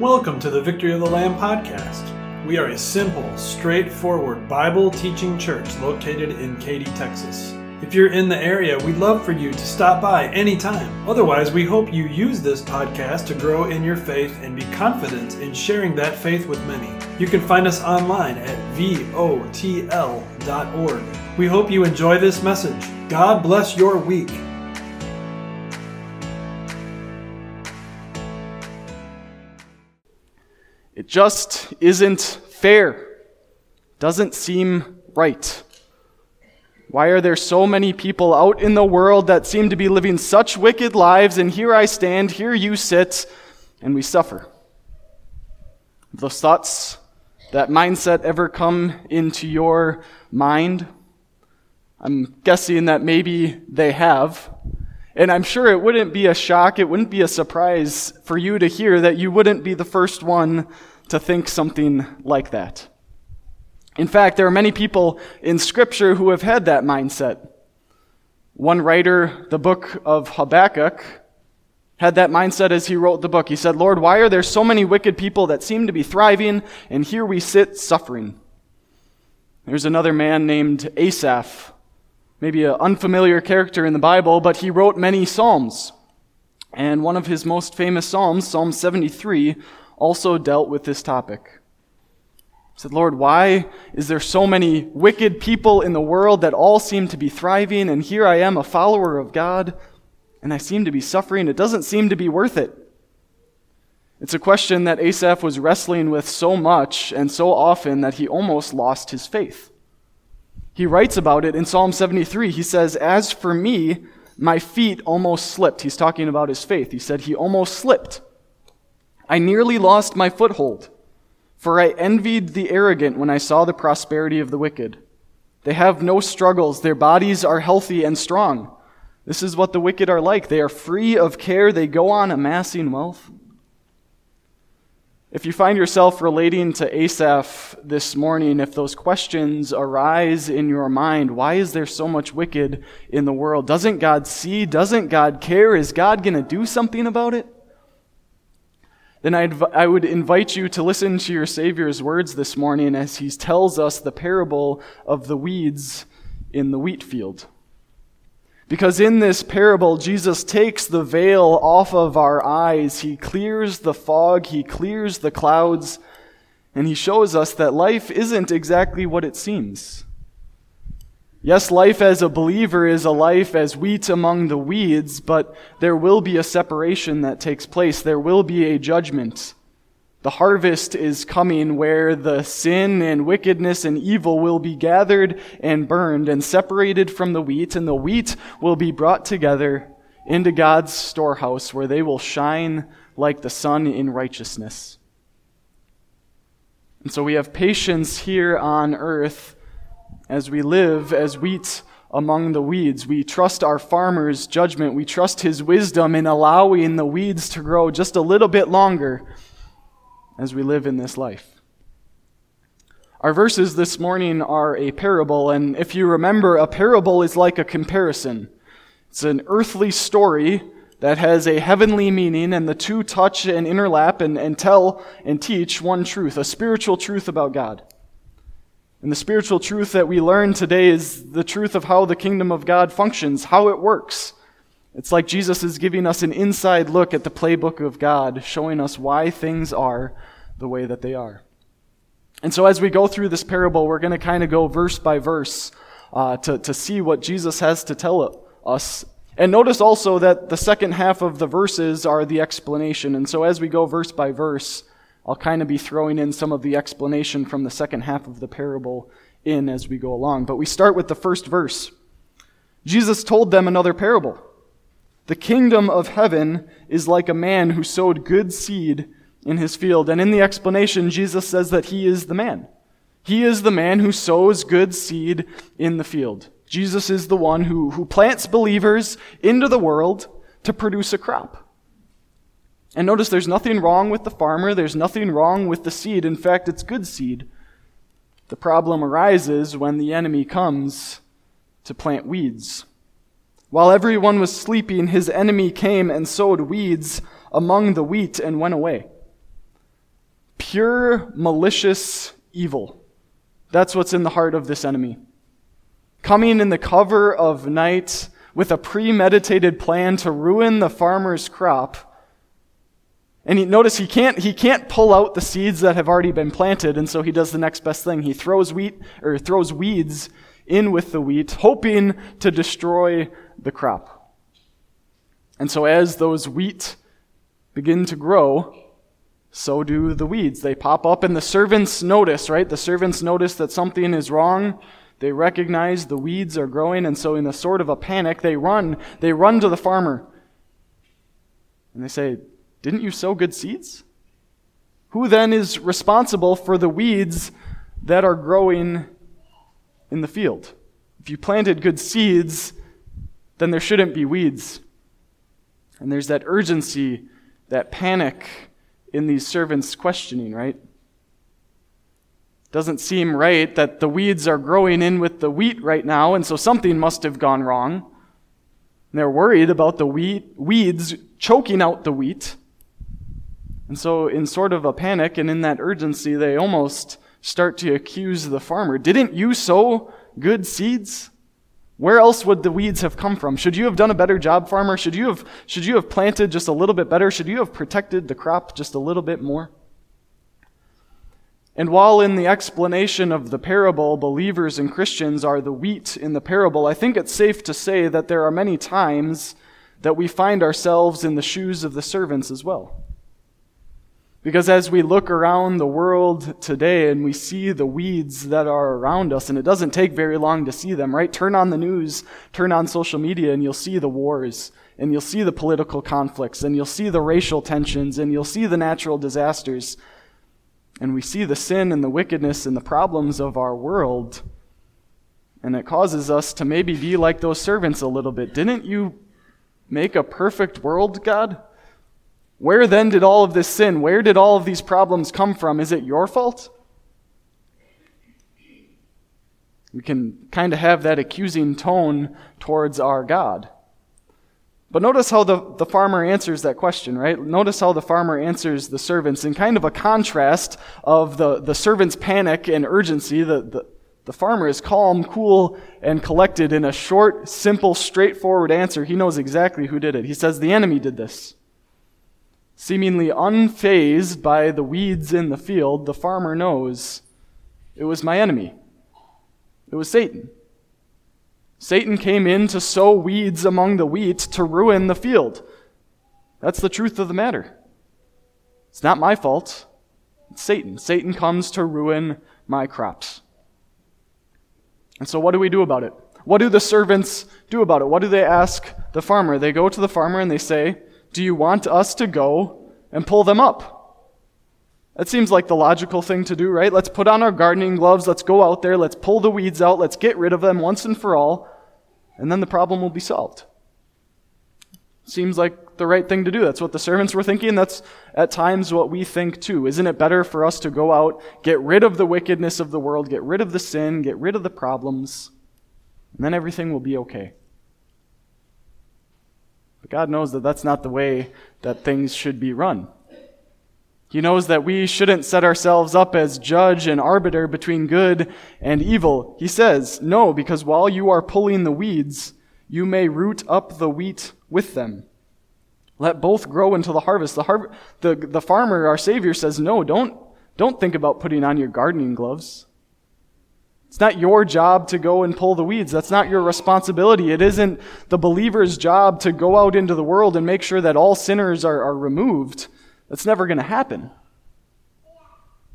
Welcome to the Victory of the Lamb podcast. We are a simple, straightforward Bible teaching church located in Katy, Texas. If you're in the area, we'd love for you to stop by anytime. Otherwise, we hope you use this podcast to grow in your faith and be confident in sharing that faith with many. You can find us online at votl.org. We hope you enjoy this message. God bless your week. It just isn't fair. Doesn't seem right. Why are there so many people out in the world that seem to be living such wicked lives, and here I stand, here you sit, and we suffer? Those thoughts, that mindset ever come into your mind? I'm guessing that maybe they have. And I'm sure it wouldn't be a shock, it wouldn't be a surprise for you to hear that you wouldn't be the first one to think something like that. In fact, there are many people in Scripture who have had that mindset. One writer, the book of Habakkuk, had that mindset as he wrote the book. He said, Lord, why are there so many wicked people that seem to be thriving, and here we sit suffering? There's another man named Asaph, maybe an unfamiliar character in the Bible, but he wrote many Psalms. And one of his most famous Psalms, Psalm 73, also dealt with this topic said, Lord, why is there so many wicked people in the world that all seem to be thriving, and here I am, a follower of God, and I seem to be suffering? It doesn't seem to be worth it. It's a question that Asaph was wrestling with so much and so often that he almost lost his faith. He writes about it in Psalm 73. He says, As for me, my feet almost slipped. He's talking about his faith. He said, He almost slipped. I nearly lost my foothold. For I envied the arrogant when I saw the prosperity of the wicked. They have no struggles, their bodies are healthy and strong. This is what the wicked are like. They are free of care, they go on amassing wealth. If you find yourself relating to Asaph this morning, if those questions arise in your mind, why is there so much wicked in the world? Doesn't God see? Doesn't God care? Is God going to do something about it? then I'd, I would invite you to listen to your Savior's words this morning as he tells us the parable of the weeds in the wheat field. Because in this parable, Jesus takes the veil off of our eyes. He clears the fog, he clears the clouds, and he shows us that life isn't exactly what it seems. Yes, life as a believer is a life as wheat among the weeds, but there will be a separation that takes place. There will be a judgment. The harvest is coming where the sin and wickedness and evil will be gathered and burned and separated from the wheat, and the wheat will be brought together into God's storehouse where they will shine like the sun in righteousness. And so we have patience here on earth as we live as wheat among the weeds. We trust our farmer's judgment. We trust his wisdom in allowing the weeds to grow just a little bit longer as we live in this life. Our verses this morning are a parable, and if you remember, a parable is like a comparison. It's an earthly story that has a heavenly meaning, and the two touch and interlap and, and tell and teach one truth, a spiritual truth about God. And the spiritual truth that we learn today is the truth of how the kingdom of God functions, how it works. It's like Jesus is giving us an inside look at the playbook of God, showing us why things are the way that they are. And so, as we go through this parable, we're going to kind of go verse by verse uh, to, to see what Jesus has to tell us. And notice also that the second half of the verses are the explanation. And so, as we go verse by verse, I'll kind of be throwing in some of the explanation from the second half of the parable in as we go along. But we start with the first verse. Jesus told them another parable. The kingdom of heaven is like a man who sowed good seed in his field. And in the explanation, Jesus says that he is the man. He is the man who sows good seed in the field. Jesus is the one who, who plants believers into the world to produce a crop. And notice there's nothing wrong with the farmer, there's nothing wrong with the seed. In fact, it's good seed. The problem arises when the enemy comes to plant weeds. While everyone was sleeping, his enemy came and sowed weeds among the wheat and went away. Pure, malicious evil. That's what's in the heart of this enemy. Coming in the cover of night with a premeditated plan to ruin the farmer's crop. And he, notice he can't, he can't pull out the seeds that have already been planted, and so he does the next best thing. He throws wheat or throws weeds in with the wheat, hoping to destroy the crop. And so as those wheat begin to grow, so do the weeds. They pop up, and the servants notice, right? The servants notice that something is wrong. They recognize the weeds are growing, and so in a sort of a panic, they run. They run to the farmer. And they say, Didn't you sow good seeds? Who then is responsible for the weeds that are growing in the field? If you planted good seeds, then there shouldn't be weeds. And there's that urgency, that panic in these servants' questioning, right? Doesn't seem right that the weeds are growing in with the wheat right now, and so something must have gone wrong. And they're worried about the wheat, weeds choking out the wheat. And so, in sort of a panic and in that urgency, they almost start to accuse the farmer. Didn't you sow good seeds? Where else would the weeds have come from? Should you have done a better job, farmer? Should you have, should you have planted just a little bit better? Should you have protected the crop just a little bit more? And while in the explanation of the parable, believers and Christians are the wheat in the parable, I think it's safe to say that there are many times that we find ourselves in the shoes of the servants as well. Because as we look around the world today and we see the weeds that are around us, and it doesn't take very long to see them, right? Turn on the news, turn on social media, and you'll see the wars, and you'll see the political conflicts, and you'll see the racial tensions, and you'll see the natural disasters and we see the sin and the wickedness and the problems of our world, and it causes us to maybe be like those servants a little bit. Didn't you make a perfect world, God? Where then did all of this sin, where did all of these problems come from? Is it your fault? We can kind of have that accusing tone towards our God. But notice how the, the farmer answers that question, right? Notice how the farmer answers the servants in kind of a contrast of the, the servant's panic and urgency. The, the, the farmer is calm, cool, and collected in a short, simple, straightforward answer. He knows exactly who did it. He says, The enemy did this. Seemingly unfazed by the weeds in the field, the farmer knows it was my enemy. It was Satan. Satan came in to sow weeds among the wheat to ruin the field. That's the truth of the matter. It's not my fault. It's Satan. Satan comes to ruin my crops. And so, what do we do about it? What do the servants do about it? What do they ask the farmer? They go to the farmer and they say, Do you want us to go and pull them up? That seems like the logical thing to do, right? Let's put on our gardening gloves, let's go out there, let's pull the weeds out, let's get rid of them once and for all, and then the problem will be solved. Seems like the right thing to do. That's what the servants were thinking. That's at times what we think too. Isn't it better for us to go out, get rid of the wickedness of the world, get rid of the sin, get rid of the problems, and then everything will be okay? But God knows that that's not the way that things should be run. He knows that we shouldn't set ourselves up as judge and arbiter between good and evil. He says, No, because while you are pulling the weeds, you may root up the wheat with them. Let both grow until the harvest. The, har- the, the farmer, our Savior, says, No, don't, don't think about putting on your gardening gloves. It's not your job to go and pull the weeds. That's not your responsibility. It isn't the believer's job to go out into the world and make sure that all sinners are, are removed. That's never going to happen.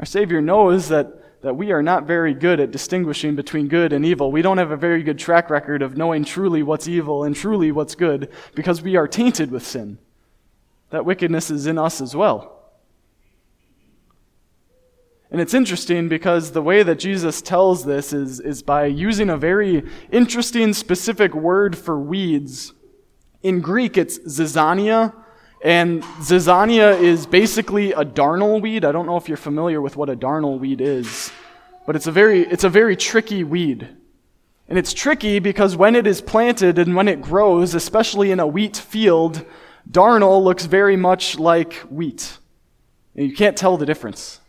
Our Savior knows that, that we are not very good at distinguishing between good and evil. We don't have a very good track record of knowing truly what's evil and truly what's good because we are tainted with sin. That wickedness is in us as well. And it's interesting because the way that Jesus tells this is, is by using a very interesting, specific word for weeds. In Greek, it's zizania, and zizania is basically a darnel weed. I don't know if you're familiar with what a darnel weed is, but it's a very, it's a very tricky weed. And it's tricky because when it is planted and when it grows, especially in a wheat field, darnel looks very much like wheat. And you can't tell the difference.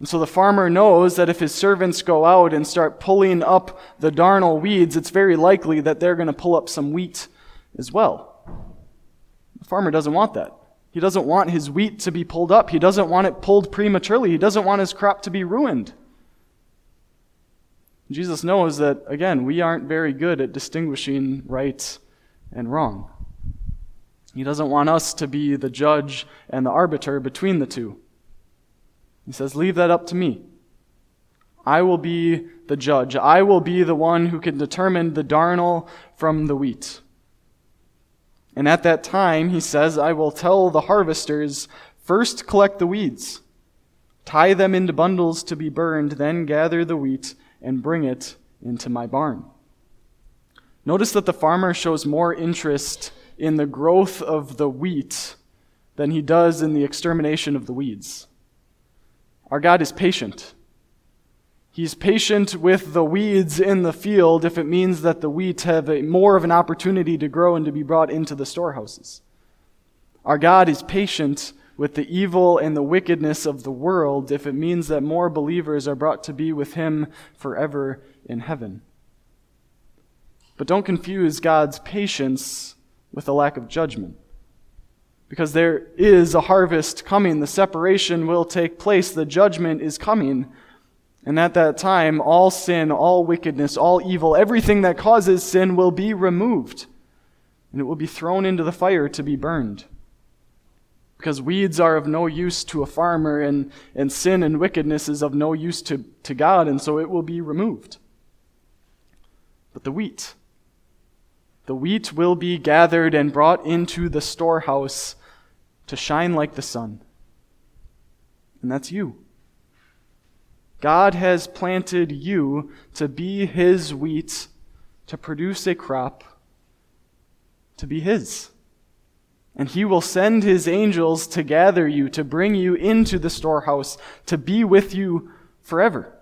And so the farmer knows that if his servants go out and start pulling up the darnel weeds, it's very likely that they're going to pull up some wheat as well. The farmer doesn't want that. He doesn't want his wheat to be pulled up. He doesn't want it pulled prematurely. He doesn't want his crop to be ruined. Jesus knows that, again, we aren't very good at distinguishing right and wrong. He doesn't want us to be the judge and the arbiter between the two. He says, Leave that up to me. I will be the judge. I will be the one who can determine the darnel from the wheat. And at that time, he says, I will tell the harvesters first collect the weeds, tie them into bundles to be burned, then gather the wheat and bring it into my barn. Notice that the farmer shows more interest in the growth of the wheat than he does in the extermination of the weeds. Our God is patient. He's patient with the weeds in the field if it means that the wheat have a, more of an opportunity to grow and to be brought into the storehouses. Our God is patient with the evil and the wickedness of the world if it means that more believers are brought to be with Him forever in heaven. But don't confuse God's patience with a lack of judgment. Because there is a harvest coming. The separation will take place. The judgment is coming. And at that time, all sin, all wickedness, all evil, everything that causes sin will be removed. And it will be thrown into the fire to be burned. Because weeds are of no use to a farmer, and, and sin and wickedness is of no use to, to God, and so it will be removed. But the wheat, the wheat will be gathered and brought into the storehouse to shine like the sun. And that's you. God has planted you to be His wheat, to produce a crop, to be His. And He will send His angels to gather you, to bring you into the storehouse, to be with you forever.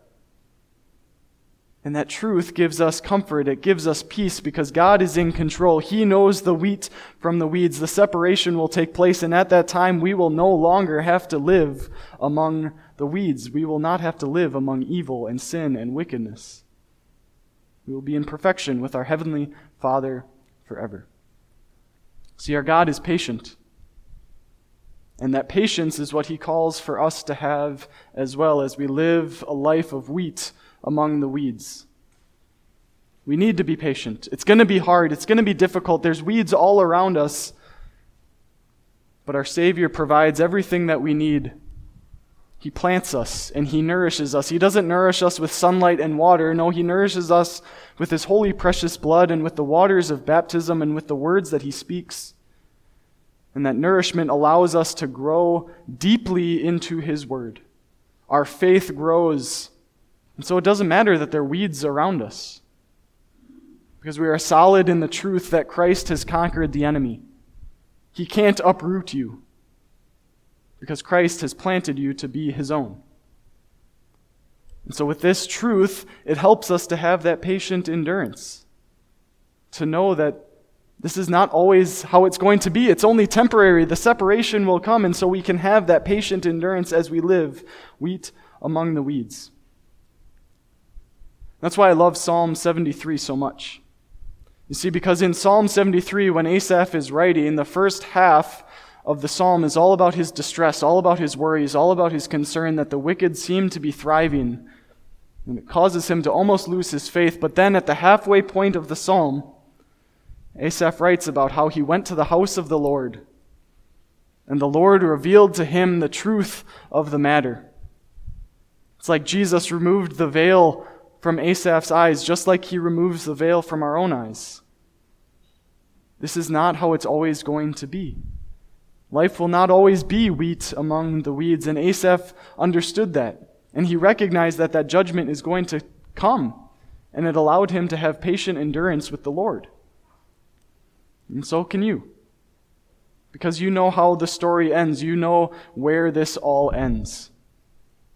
And that truth gives us comfort. It gives us peace because God is in control. He knows the wheat from the weeds. The separation will take place, and at that time, we will no longer have to live among the weeds. We will not have to live among evil and sin and wickedness. We will be in perfection with our Heavenly Father forever. See, our God is patient. And that patience is what He calls for us to have as well as we live a life of wheat among the weeds. We need to be patient. It's going to be hard. It's going to be difficult. There's weeds all around us. But our Savior provides everything that we need. He plants us and He nourishes us. He doesn't nourish us with sunlight and water. No, He nourishes us with His holy, precious blood and with the waters of baptism and with the words that He speaks. And that nourishment allows us to grow deeply into His Word. Our faith grows and so it doesn't matter that there are weeds around us, because we are solid in the truth that Christ has conquered the enemy. He can't uproot you, because Christ has planted you to be his own. And so, with this truth, it helps us to have that patient endurance, to know that this is not always how it's going to be. It's only temporary. The separation will come, and so we can have that patient endurance as we live wheat among the weeds. That's why I love Psalm 73 so much. You see, because in Psalm 73, when Asaph is writing, the first half of the psalm is all about his distress, all about his worries, all about his concern that the wicked seem to be thriving. And it causes him to almost lose his faith. But then at the halfway point of the psalm, Asaph writes about how he went to the house of the Lord, and the Lord revealed to him the truth of the matter. It's like Jesus removed the veil from Asaph's eyes, just like he removes the veil from our own eyes. This is not how it's always going to be. Life will not always be wheat among the weeds, and Asaph understood that. And he recognized that that judgment is going to come, and it allowed him to have patient endurance with the Lord. And so can you. Because you know how the story ends, you know where this all ends.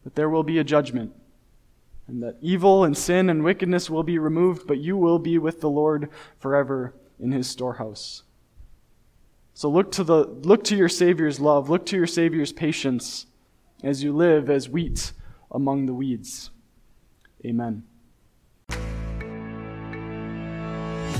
That there will be a judgment and that evil and sin and wickedness will be removed, but you will be with the Lord forever in his storehouse. So look to the look to your Savior's love, look to your Savior's patience as you live as wheat among the weeds. Amen.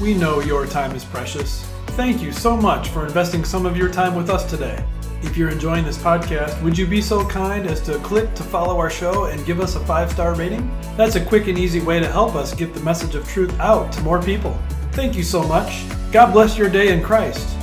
We know your time is precious. Thank you so much for investing some of your time with us today. If you're enjoying this podcast, would you be so kind as to click to follow our show and give us a five star rating? That's a quick and easy way to help us get the message of truth out to more people. Thank you so much. God bless your day in Christ.